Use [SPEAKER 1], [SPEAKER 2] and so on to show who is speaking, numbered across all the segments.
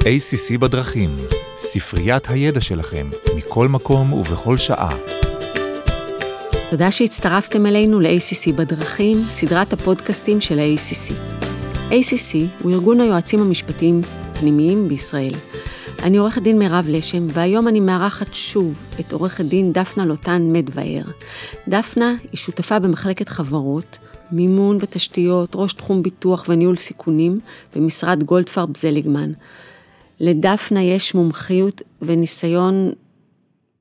[SPEAKER 1] ACC בדרכים, ספריית הידע שלכם, מכל מקום ובכל שעה.
[SPEAKER 2] תודה שהצטרפתם אלינו ל-ACC בדרכים, סדרת הפודקאסטים של ה-ACC. ACC הוא ארגון היועצים המשפטיים פנימיים בישראל. אני עורכת דין מירב לשם, והיום אני מארחת שוב את עורכת דין דפנה לוטן מדווייר. דפנה היא שותפה במחלקת חברות, מימון ותשתיות, ראש תחום ביטוח וניהול סיכונים במשרד גולדפרב זליגמן. לדפנה יש מומחיות וניסיון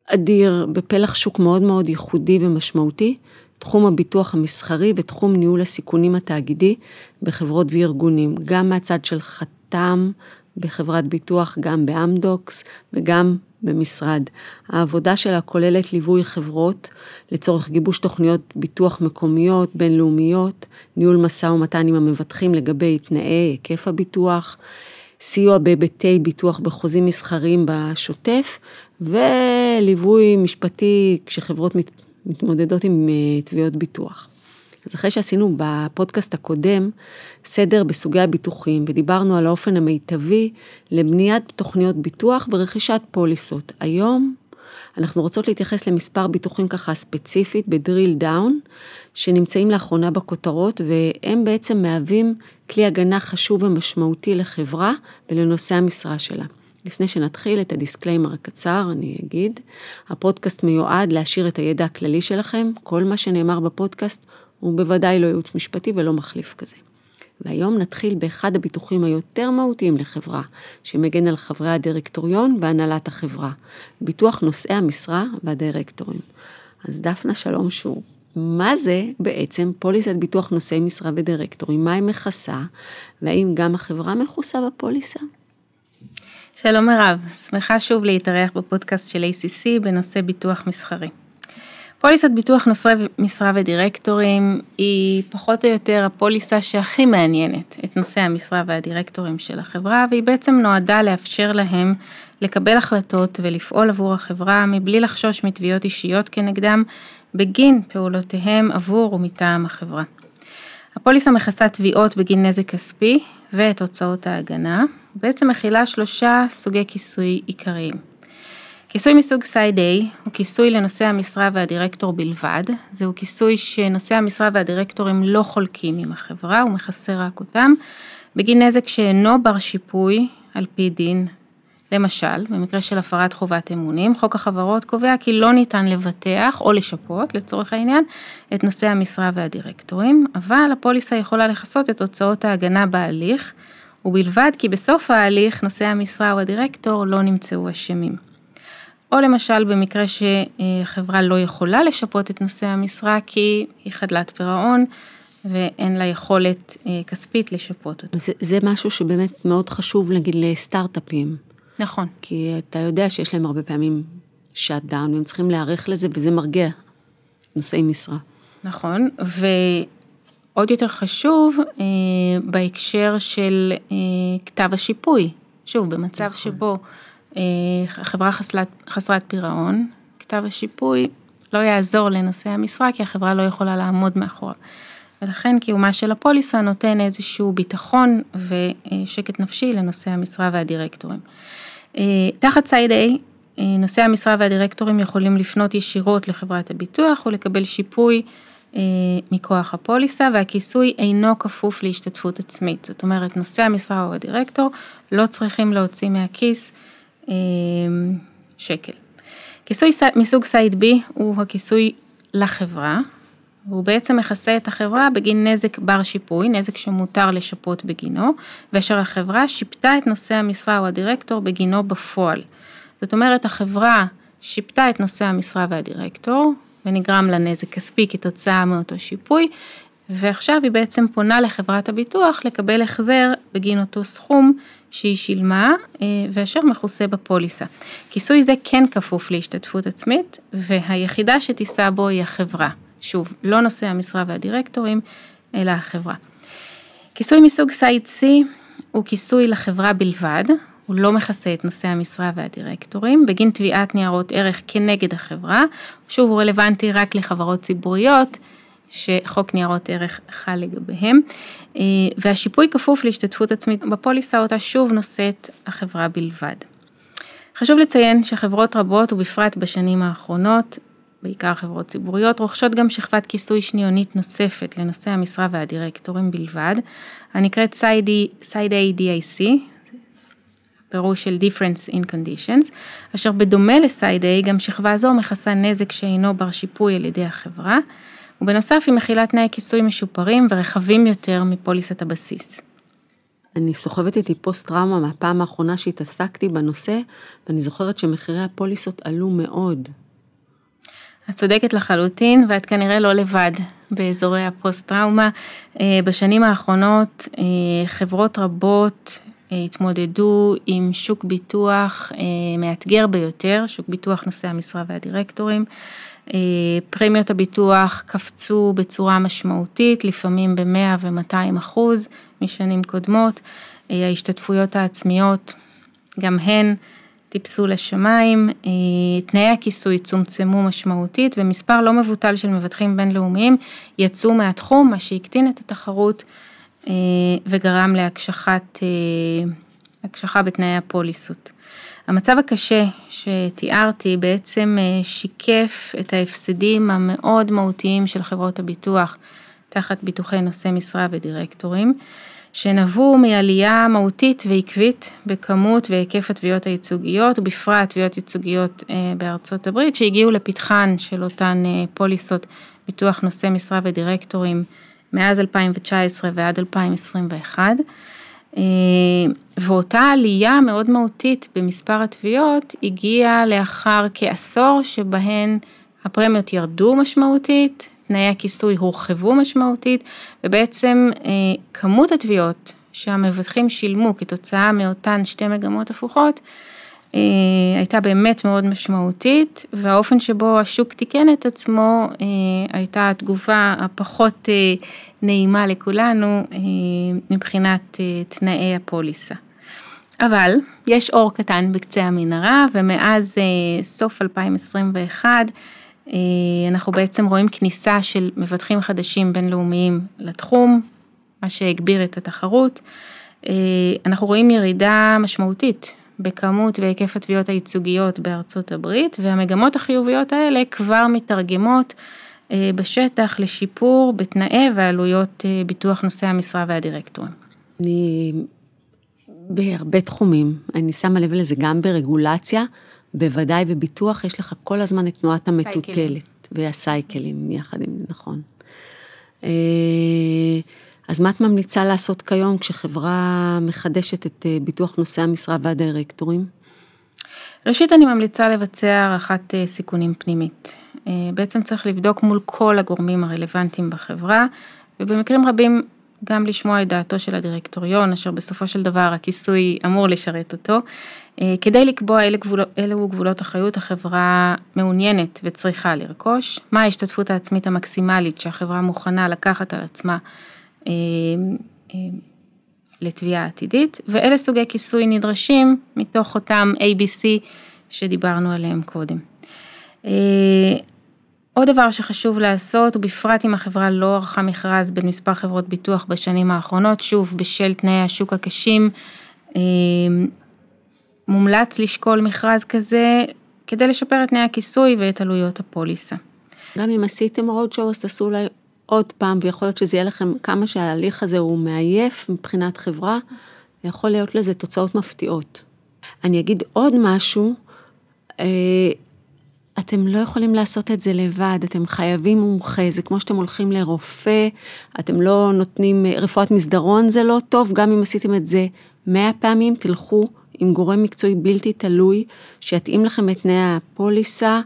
[SPEAKER 2] אדיר בפלח שוק מאוד מאוד ייחודי ומשמעותי, תחום הביטוח המסחרי ותחום ניהול הסיכונים התאגידי בחברות וארגונים, גם מהצד של חתם בחברת ביטוח, גם באמדוקס וגם במשרד. העבודה שלה כוללת ליווי חברות לצורך גיבוש תוכניות ביטוח מקומיות, בינלאומיות, ניהול משא ומתן עם המבטחים לגבי תנאי היקף הביטוח, סיוע בהיבטי ביטוח בחוזים מסחריים בשוטף, וליווי משפטי כשחברות מתמודדות עם אה, תביעות ביטוח. אז אחרי שעשינו בפודקאסט הקודם סדר בסוגי הביטוחים ודיברנו על האופן המיטבי לבניית תוכניות ביטוח ורכישת פוליסות. היום אנחנו רוצות להתייחס למספר ביטוחים ככה ספציפית בדריל דאון, שנמצאים לאחרונה בכותרות, והם בעצם מהווים כלי הגנה חשוב ומשמעותי לחברה ולנושא המשרה שלה. לפני שנתחיל את ה disclaimer הקצר, אני אגיד, הפודקאסט מיועד להעשיר את הידע הכללי שלכם, כל מה שנאמר בפודקאסט הוא בוודאי לא ייעוץ משפטי ולא מחליף כזה. והיום נתחיל באחד הביטוחים היותר מהותיים לחברה, שמגן על חברי הדירקטוריון והנהלת החברה, ביטוח נושאי המשרה והדירקטורים. אז דפנה, שלום שוב. מה זה בעצם פוליסת ביטוח נושאי משרה ודירקטורים? מה היא מכסה? והאם גם החברה מכוסה בפוליסה?
[SPEAKER 3] שלום מירב, שמחה שוב להתארח בפודקאסט של ACC בנושא ביטוח מסחרי. פוליסת ביטוח נושאי משרה ודירקטורים היא פחות או יותר הפוליסה שהכי מעניינת את נושאי המשרה והדירקטורים של החברה והיא בעצם נועדה לאפשר להם לקבל החלטות ולפעול עבור החברה מבלי לחשוש מתביעות אישיות כנגדם בגין פעולותיהם עבור ומטעם החברה. הפוליסה מכסה תביעות בגין נזק כספי ואת הוצאות ההגנה, בעצם מכילה שלושה סוגי כיסוי עיקריים. כיסוי מסוג סייד A הוא כיסוי לנושאי המשרה והדירקטור בלבד, זהו כיסוי שנושאי המשרה והדירקטורים לא חולקים עם החברה, הוא מכסה רק אותם, בגין נזק שאינו בר שיפוי על פי דין. למשל, במקרה של הפרת חובת אמונים, חוק החברות קובע כי לא ניתן לבטח או לשפות, לצורך העניין, את נושאי המשרה והדירקטורים, אבל הפוליסה יכולה לכסות את הוצאות ההגנה בהליך, ובלבד כי בסוף ההליך נושאי המשרה או הדירקטור לא נמצאו אשמים. או למשל במקרה שחברה לא יכולה לשפות את נושא המשרה כי היא חדלת פירעון ואין לה יכולת אה, כספית לשפות אותו.
[SPEAKER 2] זה, זה משהו שבאמת מאוד חשוב נגיד לסטארט-אפים.
[SPEAKER 3] נכון.
[SPEAKER 2] כי אתה יודע שיש להם הרבה פעמים שאט דאון והם צריכים להיערך לזה וזה מרגיע נושאי משרה.
[SPEAKER 3] נכון, ועוד יותר חשוב אה, בהקשר של אה, כתב השיפוי. שוב, במצב נכון. שבו אה, חברה חסלת, חסרת פירעון, כתב השיפוי לא יעזור לנושא המשרה כי החברה לא יכולה לעמוד מאחורה. ולכן קיומה של הפוליסה נותן איזשהו ביטחון ושקט נפשי לנושא המשרה והדירקטורים. אה, תחת סייד A, אה, נושאי המשרה והדירקטורים יכולים לפנות ישירות לחברת הביטוח ולקבל שיפוי מכוח הפוליסה והכיסוי אינו כפוף להשתתפות עצמית. זאת אומרת, נושאי המשרה או הדירקטור לא צריכים להוציא מהכיס שקל. כיסוי מסוג סייד B הוא הכיסוי לחברה, והוא בעצם מכסה את החברה בגין נזק בר שיפוי, נזק שמותר לשפות בגינו, ואשר החברה שיפתה את נושא המשרה או הדירקטור בגינו בפועל. זאת אומרת, החברה שיפתה את נושא המשרה והדירקטור, ונגרם לה נזק כספי כתוצאה מאותו שיפוי, ועכשיו היא בעצם פונה לחברת הביטוח לקבל החזר בגין אותו סכום שהיא שילמה אה, ואשר מכוסה בפוליסה. כיסוי זה כן כפוף להשתתפות עצמית והיחידה שתישא בו היא החברה. שוב, לא נושא המשרה והדירקטורים, אלא החברה. כיסוי מסוג סייד C הוא כיסוי לחברה בלבד, הוא לא מכסה את נושא המשרה והדירקטורים, בגין תביעת ניירות ערך כנגד החברה, שוב הוא רלוונטי רק לחברות ציבוריות, שחוק ניירות ערך חל לגביהם, אה, והשיפוי כפוף להשתתפות עצמית. בפוליסה אותה שוב נושאת החברה בלבד. חשוב לציין שחברות רבות ובפרט בשנים האחרונות, בעיקר חברות ציבוריות, רוכשות גם שכבת כיסוי שניונית נוספת לנושא המשרה והדירקטורים בלבד, הנקראת Side A DIC, פירוש של Difference in Conditions, אשר בדומה ל-Side A גם שכבה זו מכסה נזק שאינו בר שיפוי על ידי החברה, ובנוסף היא מכילה תנאי כיסוי משופרים ורחבים יותר מפוליסת הבסיס.
[SPEAKER 2] אני סוחבת איתי פוסט טראומה מהפעם האחרונה שהתעסקתי בנושא, ואני זוכרת שמחירי הפוליסות עלו מאוד.
[SPEAKER 3] את צודקת לחלוטין, ואת כנראה לא לבד באזורי הפוסט טראומה. אה, בשנים האחרונות אה, חברות רבות אה, התמודדו עם שוק ביטוח מאתגר ביותר, שוק ביטוח נושאי המשרה והדירקטורים. פרמיות הביטוח קפצו בצורה משמעותית, לפעמים ב-100 ו-200 אחוז משנים קודמות. ההשתתפויות העצמיות, גם הן טיפסו לשמיים, אה, תנאי הכיסוי צומצמו משמעותית ומספר לא מבוטל של מבטחים בינלאומיים יצאו מהתחום, מה שהקטין את התחרות אה, וגרם להקשחת, אה, בתנאי הפוליסות. המצב הקשה שתיארתי בעצם שיקף את ההפסדים המאוד מהותיים של חברות הביטוח תחת ביטוחי נושאי משרה ודירקטורים. שנבעו מעלייה מהותית ועקבית בכמות והיקף התביעות הייצוגיות, ובפרט תביעות ייצוגיות אה, בארצות הברית, שהגיעו לפתחן של אותן אה, פוליסות ביטוח נושאי משרה ודירקטורים מאז 2019 ועד 2021. אה, ואותה עלייה מאוד מהותית במספר התביעות הגיעה לאחר כעשור שבהן הפרמיות ירדו משמעותית, תנאי הכיסוי הורחבו משמעותית, ובעצם אה, כמות התביעות שהמבטחים שילמו כתוצאה מאותן שתי מגמות הפוכות, אה, הייתה באמת מאוד משמעותית, והאופן שבו השוק תיקן את עצמו הייתה התגובה הפחות נעימה לכולנו מבחינת תנאי הפוליסה. אבל יש אור קטן בקצה המנהרה, ומאז סוף 2021 אה, אנחנו בעצם רואים כניסה של מבטחים חדשים בינלאומיים לתחום, מה שהגביר את התחרות. אה, אנחנו רואים ירידה משמעותית בכמות והיקף התביעות הייצוגיות בארצות הברית, והמגמות החיוביות האלה כבר מתרגמות אה, בשטח לשיפור בתנאי ועלויות ביטוח נושאי המשרה והדירקטורים.
[SPEAKER 2] אני בהרבה תחומים, אני שמה לב לזה גם ברגולציה. בוודאי בביטוח יש לך כל הזמן את תנועת המטוטלת, והסייקלים יחד עם זה, נכון. אה, אז מה את ממליצה לעשות כיום כשחברה מחדשת את אה, ביטוח נושאי המשרה והדירקטורים?
[SPEAKER 3] ראשית, אני ממליצה לבצע הערכת אה, סיכונים פנימית. בעצם צריך לבדוק מול כל הגורמים הרלוונטיים בחברה, ובמקרים רבים גם לשמוע את דעתו של הדירקטוריון, אשר בסופו של דבר הכיסוי אמור לשרת אותו, אה, כדי לקבוע אילו גבולות, גבולות אחריות החברה מעוניינת וצריכה לרכוש, מה ההשתתפות העצמית המקסימלית שהחברה מוכנה לקחת על עצמה אה, אה, לתביעה עתידית, ואלה סוגי כיסוי נדרשים מתוך אותם ABC שדיברנו עליהם קודם. עוד דבר שחשוב לעשות, ובפרט אם החברה לא ערכה מכרז בין מספר חברות ביטוח בשנים האחרונות, שוב, בשל תנאי השוק הקשים, אה, מומלץ לשקול מכרז כזה כדי לשפר את תנאי הכיסוי ואת עלויות הפוליסה.
[SPEAKER 2] גם אם עשיתם שואו, אז תעשו אולי עוד פעם, ויכול להיות שזה יהיה לכם, כמה שההליך הזה הוא מעייף מבחינת חברה, יכול להיות לזה תוצאות מפתיעות. אני אגיד עוד משהו, אה, אתם לא יכולים לעשות את זה לבד, אתם חייבים מומחה, זה כמו שאתם הולכים לרופא, אתם לא נותנים, רפואת מסדרון זה לא טוב, גם אם עשיתם את זה מאה פעמים, תלכו עם גורם מקצועי בלתי תלוי, שיתאים לכם את תנאי הפוליסה,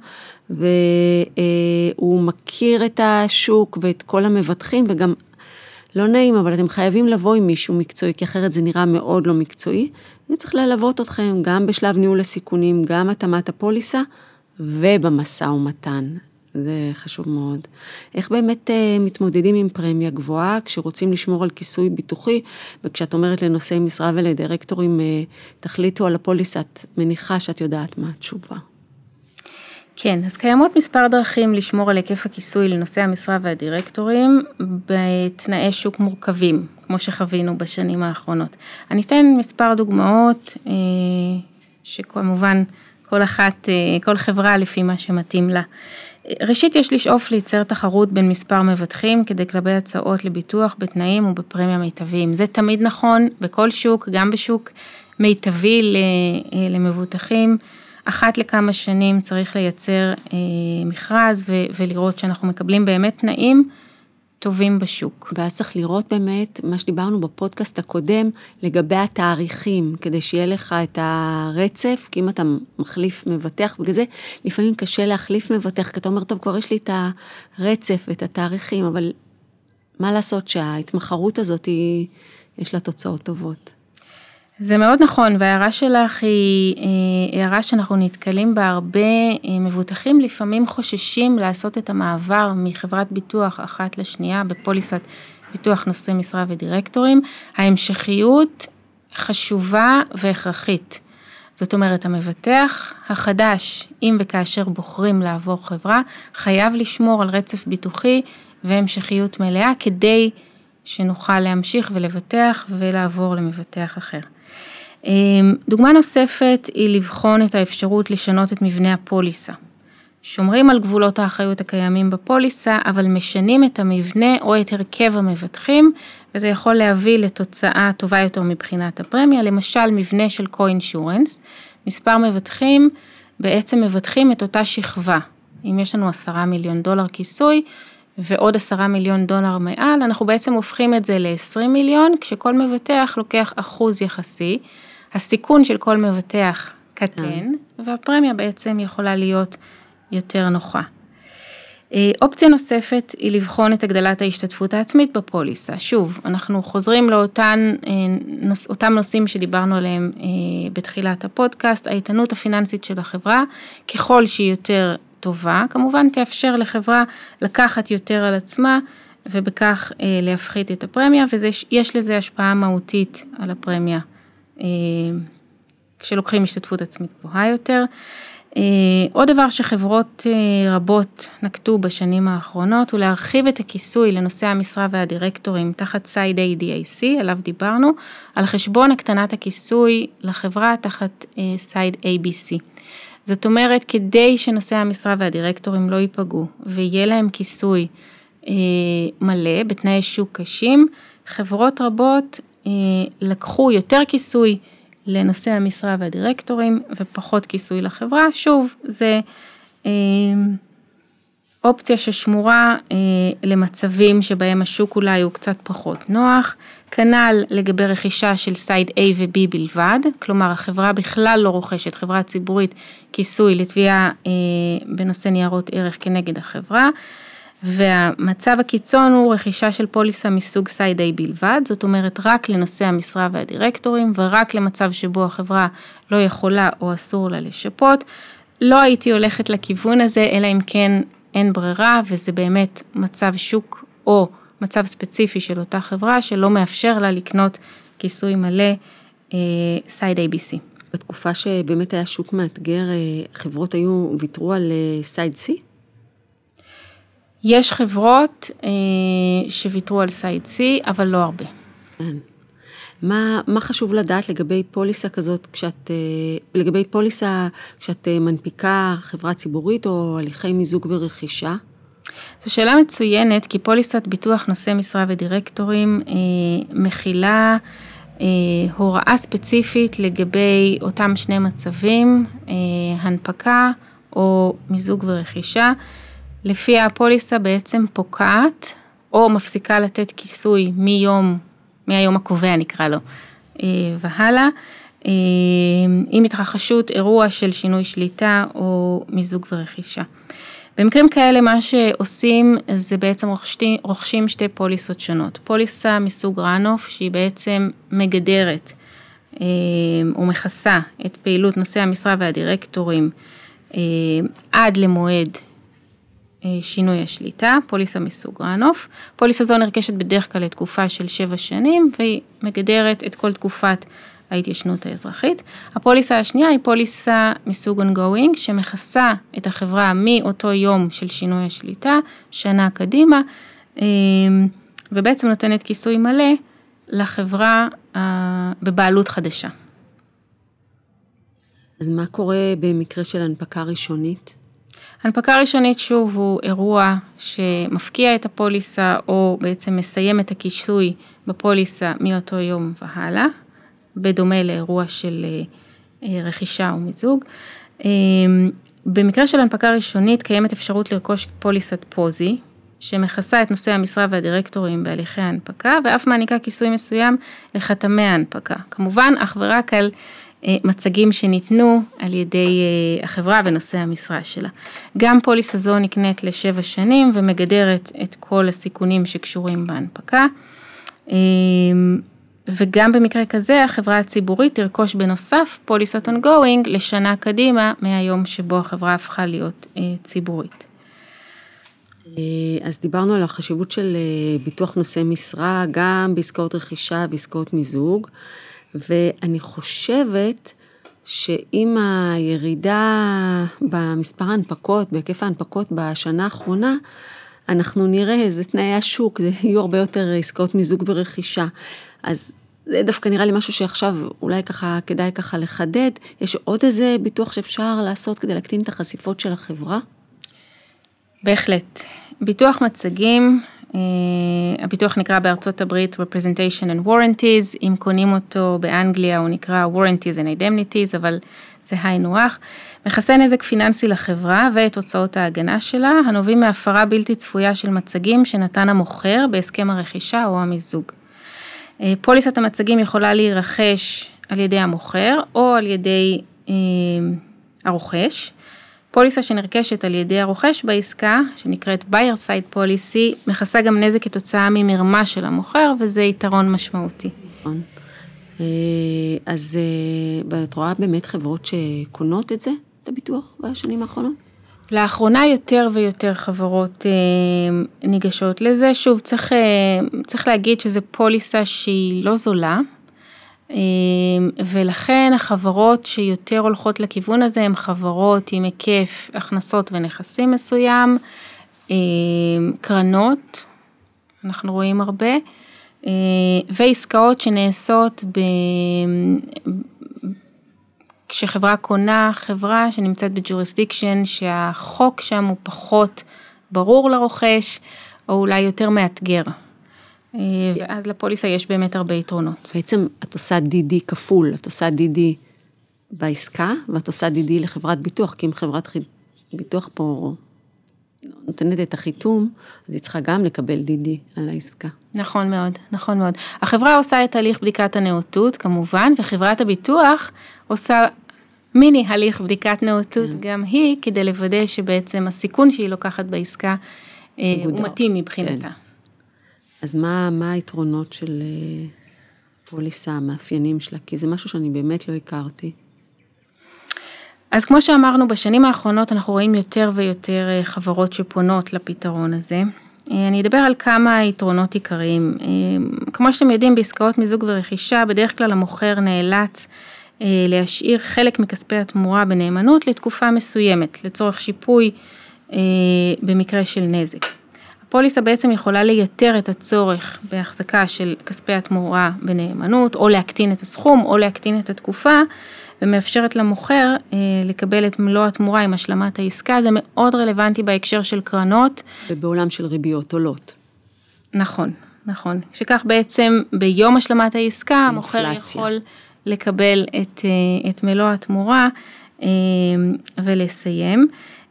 [SPEAKER 2] והוא מכיר את השוק ואת כל המבטחים, וגם, לא נעים, אבל אתם חייבים לבוא עם מישהו מקצועי, כי אחרת זה נראה מאוד לא מקצועי. אני צריך ללוות אתכם גם בשלב ניהול הסיכונים, גם התאמת הפוליסה. ובמשא ומתן. זה חשוב מאוד. איך באמת uh, מתמודדים עם פרמיה גבוהה כשרוצים לשמור על כיסוי ביטוחי, וכשאת אומרת לנושאי משרה ולדירקטורים, uh, תחליטו על הפוליסה, את מניחה שאת יודעת מה התשובה.
[SPEAKER 3] כן, אז קיימות מספר דרכים לשמור על היקף הכיסוי לנושאי המשרה והדירקטורים בתנאי שוק מורכבים, כמו שחווינו בשנים האחרונות. אני אתן מספר דוגמאות, אה, שכמובן כל אחת, אה, כל חברה לפי מה שמתאים לה. ראשית, יש לשאוף לייצר תחרות בין מספר מבטחים כדי לקבל הצעות לביטוח בתנאים ובפרמיה מיטביים. זה תמיד נכון בכל שוק, גם בשוק מיטבי אה, למבוטחים. אחת לכמה שנים צריך לייצר אה, מכרז ולראות שאנחנו מקבלים באמת תנאים טובים בשוק.
[SPEAKER 2] ואז צריך לראות באמת, מה שדיברנו בפודקאסט הקודם, לגבי התאריכים, כדי שיהיה לך את הרצף, כי אם אתה מחליף מבטח, בגלל זה לפעמים קשה להחליף מבטח, כי אתה אומר, טוב, כבר יש לי את הרצף ואת התאריכים, אבל מה לעשות שההתמחרות הזאת, היא, יש לה תוצאות טובות.
[SPEAKER 3] זה מאוד נכון, וההערה שלך היא אה, הערה שאנחנו נתקלים בה הרבה אה, מבוטחים, לפעמים חוששים לעשות את המעבר מחברת ביטוח אחת לשנייה בפוליסת ביטוח נושאי משרה ודירקטורים. ההמשכיות חשובה והכרחית. זאת אומרת, המבטח החדש, אם וכאשר בוחרים לעבור חברה, חייב לשמור על רצף ביטוחי והמשכיות מלאה כדי שנוכל להמשיך ולבטח ולעבור למבטח אחר. אמ, דוגמה נוספת היא לבחון את האפשרות לשנות את מבנה הפוליסה. שומרים על גבולות האחריות הקיימים בפוליסה, אבל משנים את המבנה או את הרכב המבטחים, וזה יכול להביא לתוצאה טובה יותר מבחינת הפרמיה, למשל מבנה של co-insurance, מספר מבטחים בעצם מבטחים את אותה שכבה. אם יש לנו עשרה מיליון דולר כיסוי ועוד עשרה מיליון דולר מעל, אנחנו בעצם הופכים את זה ל-20 מיליון, כשכל מבטח לוקח אחוז יחסי. הסיכון של כל מבטח קטן, אה. והפרמיה בעצם יכולה להיות יותר נוחה. אה, אופציה נוספת היא לבחון את הגדלת ההשתתפות העצמית בפוליסה. שוב, אנחנו חוזרים לאותם אה, נושאים שדיברנו עליהם בתחילת הפודקאסט, האיתנות הפיננסית של החברה, ככל שהיא יותר טובה, כמובן תאפשר לחברה לקחת יותר על עצמה ובכך להפחית את הפרמיה, ויש לזה השפעה מהותית על הפרמיה אה, כשלוקחים השתתפות עצמית גבוהה יותר. אה, עוד דבר שחברות אה, רבות נקטו בשנים האחרונות הוא להרחיב את הכיסוי לנושאי המשרה והדירקטורים תחת side A DIC, עליו דיברנו, על חשבון הקטנת הכיסוי לחברה תחת side ABC. זאת אומרת, כדי שנושאי המשרה והדירקטורים לא ייפגעו ויהיה להם כיסוי מלא בתנאי שוק קשים, חברות רבות אה, לקחו יותר כיסוי לנושא המשרה והדירקטורים ופחות כיסוי לחברה, שוב, זה אה, אופציה ששמורה אה, למצבים שבהם השוק אולי הוא קצת פחות נוח, כנ"ל לגבי רכישה של side A ו-B בלבד, כלומר החברה בכלל לא רוכשת, חברה ציבורית, כיסוי לתביעה בנושא ניירות ערך כנגד החברה. והמצב הקיצון הוא רכישה של פוליסה מסוג side A בלבד, זאת אומרת רק לנושא המשרה והדירקטורים ורק למצב שבו החברה לא יכולה או אסור לה לשפות. לא הייתי הולכת לכיוון הזה, אלא אם כן אין ברירה וזה באמת מצב שוק או מצב ספציפי של אותה חברה שלא מאפשר לה לקנות כיסוי מלא side uh, ABC.
[SPEAKER 2] בתקופה שבאמת היה שוק מאתגר, אה, חברות היו, ויתרו על side uh, C?
[SPEAKER 3] יש חברות אה, שוויתרו על side C, אבל לא הרבה.
[SPEAKER 2] כן. מה, מה חשוב לדעת לגבי פוליסה כזאת, כשאת, אה, לגבי פוליסה כשאת אה, מנפיקה חברה ציבורית או הליכי מיזוג ורכישה?
[SPEAKER 3] זו שאלה מצוינת, כי פוליסת ביטוח נושא משרה ודירקטורים אה, מכילה אה, הוראה ספציפית לגבי אותם שני מצבים, אה, הנפקה או מיזוג ורכישה. לפי הפוליסה בעצם פוקעת או מפסיקה לתת כיסוי מיום, מהיום הקובע נקרא לו, אה, והלאה. אה, עם התרחשות אירוע של שינוי שליטה או מיזוג ורכישה. במקרים כאלה מה שעושים זה בעצם רוכשים, רוכשים שתי פוליסות שונות. פוליסה מסוג ראנוף שהיא בעצם מגדרת אה, או מכסה את פעילות נושאי המשרה והדירקטורים עד למועד אה, שינוי השליטה, פוליסה מסוג ראנוף. פוליסה זו נרכשת בדרך כלל לתקופה של שבע שנים והיא מגדרת את כל תקופת ההתיישנות האזרחית. הפוליסה השנייה היא פוליסה מסוג ongoing, שמכסה את החברה מאותו יום של שינוי השליטה, שנה קדימה, ובעצם נותנת כיסוי מלא לחברה בבעלות חדשה.
[SPEAKER 2] אז מה קורה במקרה של הנפקה ראשונית?
[SPEAKER 3] הנפקה ראשונית שוב הוא אירוע שמפקיע את הפוליסה או בעצם מסיים את הכיסוי בפוליסה מאותו יום והלאה, בדומה לאירוע של אה, רכישה או מיזוג. אה, במקרה של הנפקה ראשונית קיימת אפשרות לרכוש פוליסת פוזי, שמכסה את נושאי המשרה והדירקטורים בהליכי ההנפקה, ואף מעניקה כיסוי מסוים לחתמי ההנפקה. כמובן, אך ורק על אה, מצגים שניתנו על ידי אה, החברה בנושא המשרה שלה. גם פוליסה זו נקנית לשבע שנים ומגדרת את כל הסיכונים שקשורים בהנפקה. אה, וגם במקרה כזה החברה הציבורית תרכוש בנוסף פוליסת ongoing לשנה קדימה מהיום שבו החברה הפכה להיות ציבורית.
[SPEAKER 2] אז דיברנו על החשיבות של ביטוח נושא משרה גם בעסקאות רכישה ועסקאות מיזוג. ואני חושבת שעם הירידה במספר ההנפקות, בהיקף ההנפקות בשנה האחרונה, אנחנו נראה איזה תנאי השוק, זה יהיו הרבה יותר עסקאות מיזוג ורכישה. אז זה דווקא נראה לי משהו שעכשיו אולי ככה כדאי ככה לחדד. יש עוד איזה ביטוח שאפשר לעשות כדי להקטין את החשיפות של החברה?
[SPEAKER 3] בהחלט. ביטוח מצגים אה, הביטוח נקרא בארצות הברית Representation and Warranties, אם קונים אותו באנגליה הוא נקרא Warranties and Indemnities, אבל זה היינו הך, מכסה נזק פיננסי לחברה ואת הוצאות ההגנה שלה, הנובעים מהפרה בלתי צפויה של מצגים שנתן המוכר בהסכם הרכישה או המיזוג. אה, פוליסת המצגים יכולה להירכש על ידי המוכר או על ידי אה, הרוכש. פוליסה שנרכשת על ידי הרוכש בעסקה, שנקראת buyer side policy, מכסה גם נזק כתוצאה ממרמה של המוכר, וזה יתרון משמעותי.
[SPEAKER 2] נכון. אה, אז אה, את רואה באמת חברות שקונות את זה, את הביטוח, בשנים האחרונות?
[SPEAKER 3] לאחרונה יותר ויותר חברות אה, ניגשות לזה. שוב, צריך, צריך להגיד שזו פוליסה שהיא לא זולה. אמ, ולכן החברות שיותר הולכות לכיוון הזה הן חברות עם היקף הכנסות ונכסים מסוים, אמ, קרנות, אנחנו רואים הרבה, אמ, ועסקאות שנעשות ב... כשחברה קונה חברה שנמצאת ב jurisdiction שהחוק שם הוא פחות ברור לרוכש, או אולי יותר מאתגר. אה, ואז לפוליסה יש באמת הרבה יתרונות.
[SPEAKER 2] בעצם את עושה DD כפול, את עושה DD בעסקה, ואת עושה DD לחברת ביטוח, כי אם חברת ביטוח פה נותנת את החיתום, אז היא צריכה גם לקבל DD על העסקה.
[SPEAKER 3] נכון מאוד, נכון מאוד. החברה עושה את הליך בדיקת הנאותות כמובן, וחברת הביטוח עושה מיני הליך בדיקת נאותות כן. גם היא, כדי לוודא שבעצם הסיכון שהיא לוקחת בעסקה אה, הוא מתאים מבחינתה. כן.
[SPEAKER 2] אז מה, מה היתרונות של אה, פוליסה, המאפיינים שלה? כי זה משהו שאני באמת לא הכרתי.
[SPEAKER 3] אז כמו שאמרנו, בשנים האחרונות אנחנו רואים יותר ויותר אה, חברות שפונות לפתרון הזה. אה, אני אדבר על כמה יתרונות עיקריים. כמו שאתם יודעים, בעסקאות מיזוג ורכישה, בדרך כלל המוכר נאלץ להשאיר חלק מכספי התמורה בנאמנות לתקופה מסוימת, לצורך שיפוי במקרה של נזק. הפוליסה בעצם יכולה לייתר את הצורך בהחזקה של כספי התמורה בנאמנות, או להקטין את הסכום, או להקטין את התקופה, ומאפשרת למוכר אה, לקבל את מלוא התמורה עם השלמת העסקה, זה מאוד רלוונטי בהקשר של קרנות.
[SPEAKER 2] ובעולם של ריביות עולות.
[SPEAKER 3] נכון, נכון. שכך בעצם ביום השלמת העסקה, המוכר יכול לקבל את, אה, את מלוא התמורה אה, ולסיים.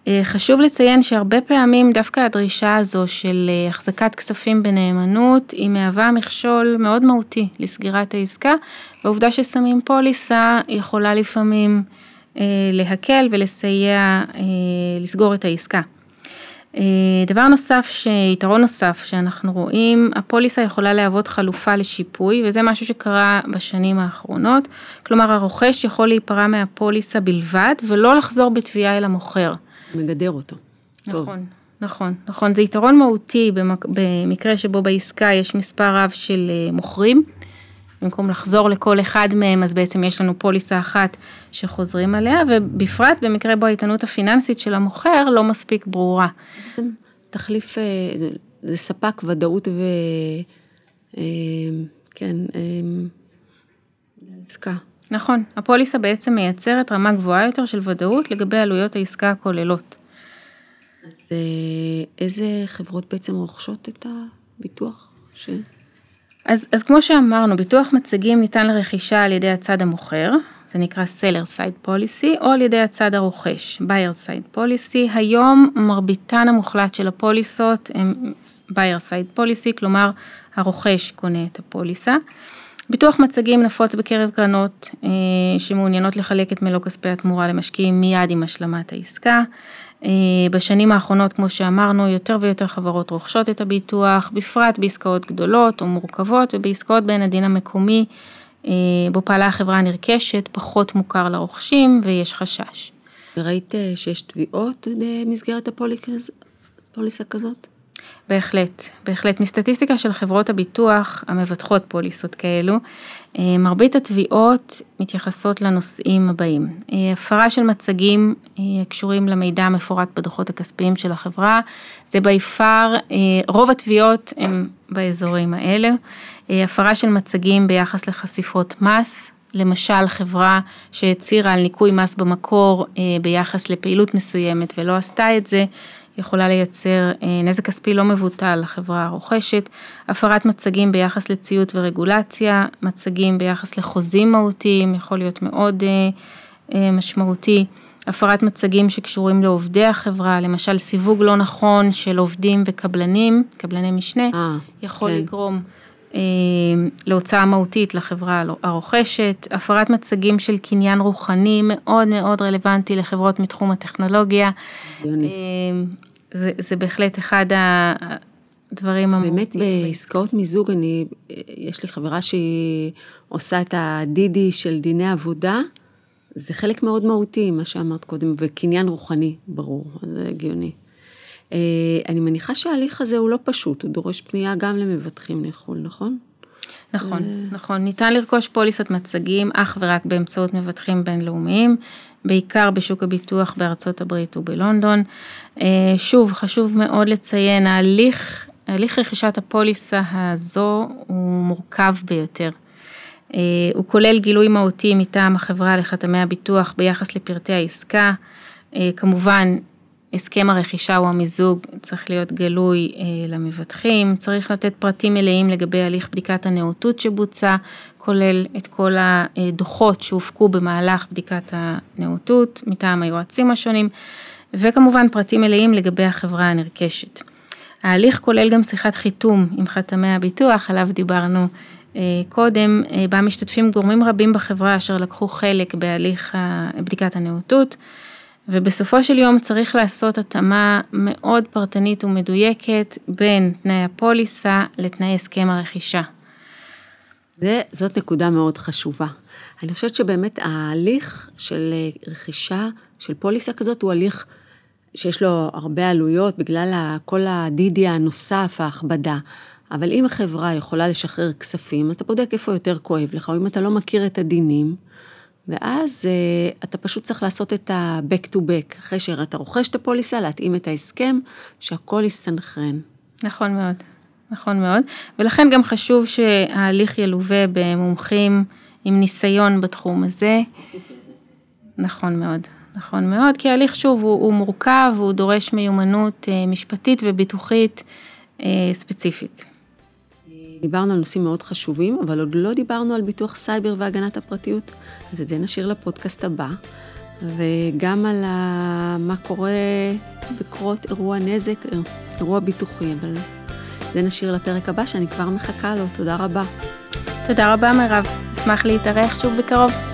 [SPEAKER 3] אה, חשוב לציין שהרבה פעמים דווקא הדרישה הזו של אה, החזקת כספים בנאמנות היא מהווה מכשול מאוד מהותי לסגירת העסקה, והעובדה ששמים פוליסה יכולה לפעמים אה, להקל ולסייע לסגור את העסקה. דבר נוסף, יתרון נוסף שאנחנו רואים, הפוליסה יכולה להוות חלופה לשיפוי וזה משהו שקרה בשנים האחרונות, כלומר הרוכש יכול להיפרע מהפוליסה בלבד ולא לחזור בתביעה אל המוכר.
[SPEAKER 2] מגדר אותו.
[SPEAKER 3] נכון, טוב. נכון, נכון, זה יתרון מהותי במק... במקרה שבו בעסקה יש מספר רב של אה, מוכרים, במקום לחזור לכל אחד מהם, אז בעצם יש לנו פוליסה אחת שחוזרים עליה, ובפרט במקרה בו האיתנות הפיננסית של המוכר לא מספיק ברורה.
[SPEAKER 2] זה תחליף, אה, זה, זה ספק ודאות ו... אה, כן, עסקה.
[SPEAKER 3] נכון, הפוליסה בעצם מייצרת רמה גבוהה יותר של ודאות לגבי עלויות העסקה הכוללות.
[SPEAKER 2] אז איזה חברות בעצם רוכשות את הביטוח? ש...
[SPEAKER 3] אז, אז כמו שאמרנו, ביטוח מצגים ניתן לרכישה על ידי הצד המוכר, זה נקרא Seller Side Policy, או על ידי הצד הרוכש, Buyer Side Policy. היום מרביתן המוחלט של הפוליסות הם Buyer Side Policy, כלומר הרוכש קונה את הפוליסה. ביטוח מצגים נפוץ בקרב קרנות אה, שמעוניינות לחלק את מלוא כספי התמורה למשקיעים מיד עם השלמת העסקה. אה, בשנים האחרונות, כמו שאמרנו, יותר ויותר חברות רוכשות את הביטוח, בפרט בעסקאות גדולות או מורכבות ובעסקאות בין הדין המקומי, אה, בו פעלה החברה הנרכשת, פחות מוכר לרוכשים ויש חשש.
[SPEAKER 2] וראית שיש תביעות במסגרת הפוליסה כזאת?
[SPEAKER 3] בהחלט, בהחלט. מסטטיסטיקה של חברות הביטוח המבטחות פוליסות כאלו, אה, מרבית התביעות מתייחסות לנושאים הבאים. אה, הפרה של מצגים אה, קשורים למידע המפורט בדוחות הכספיים של החברה, זה בי פאר, רוב התביעות הם באזורים האלה. הפרה של מצגים ביחס לחשיפות מס, למשל חברה שהצהירה על ניכוי מס במקור ביחס לפעילות מסוימת ולא עשתה את זה, יכולה לייצר אה, נזק כספי לא מבוטל לחברה הרוכשת, הפרת מצגים ביחס לציות ורגולציה, מצגים ביחס לחוזים מהותיים, יכול להיות מאוד אה, אה, משמעותי, הפרת מצגים שקשורים לעובדי החברה, למשל סיווג לא נכון של עובדים וקבלנים, קבלני משנה, 아, יכול כן. לגרום להוצאה מהותית לחברה הרוכשת, הפרת מצגים של קניין רוחני מאוד מאוד רלוונטי לחברות מתחום הטכנולוגיה. זה, זה בהחלט אחד הדברים
[SPEAKER 2] המהותיים. באמת בעסקאות מיזוג, אני, יש לי חברה שהיא עושה את הדידי של דיני עבודה, זה חלק מאוד מהותי, מה שאמרת קודם, וקניין רוחני, ברור, זה הגיוני. אני מניחה שההליך הזה הוא לא פשוט, הוא דורש פנייה גם למבטחים לחו"ל, נכון?
[SPEAKER 3] נכון, נכון. ניתן לרכוש פוליסת מצגים אך ורק באמצעות מבטחים בינלאומיים, בעיקר בשוק הביטוח בארצות הברית ובלונדון. אה, שוב, חשוב מאוד לציין, ההליך, הליך רכישת הפוליסה הזו הוא מורכב ביותר. אה, הוא כולל גילוי מהותי מטעם החברה לחתמי הביטוח ביחס לפרטי העסקה. אה, כמובן, הסכם הרכישה או המיזוג צריך להיות גלוי אה, למבטחים, צריך לתת פרטים מלאים לגבי הליך בדיקת הנאותות שבוצע, כולל את כל הדוחות שהופקו במהלך בדיקת הנאותות מטעם היועצים השונים, וכמובן פרטים מלאים לגבי החברה הנרכשת. ההליך כולל גם שיחת חיתום עם חתמי הביטוח, עליו דיברנו אה, קודם, אה, בה משתתפים גורמים רבים בחברה אשר לקחו חלק בהליך בדיקת הנאותות. ובסופו של יום צריך לעשות התאמה מאוד פרטנית ומדויקת בין תנאי הפוליסה לתנאי הסכם הרכישה.
[SPEAKER 2] זה, זאת נקודה מאוד חשובה. אני חושבת שבאמת ההליך של רכישה של פוליסה כזאת הוא הליך שיש לו הרבה עלויות בגלל כל הדידי הנוסף, ההכבדה. אבל אם החברה יכולה לשחרר כספים, אתה בודק איפה יותר כואב לך, או אם אתה לא מכיר את הדינים, ואז uh, אתה פשוט צריך לעשות את ה-back to back, אחרי שאתה רוכש את הפוליסה, להתאים את ההסכם, שהכל יסתנכרן.
[SPEAKER 3] נכון מאוד, נכון מאוד, ולכן גם חשוב שההליך ילווה במומחים עם ניסיון בתחום הזה. נכון מאוד, נכון מאוד, כי ההליך שוב הוא, הוא מורכב, הוא דורש מיומנות uh, משפטית וביטוחית uh, ספציפית.
[SPEAKER 2] דיברנו על נושאים מאוד חשובים, אבל עוד לא דיברנו על ביטוח סייבר והגנת הפרטיות, אז את זה נשאיר לפודקאסט הבא. וגם על מה קורה בקרות אירוע נזק, אירוע ביטוחי, אבל זה נשאיר לפרק הבא שאני כבר מחכה לו. תודה רבה.
[SPEAKER 3] תודה רבה מירב, אשמח להתארח שוב בקרוב.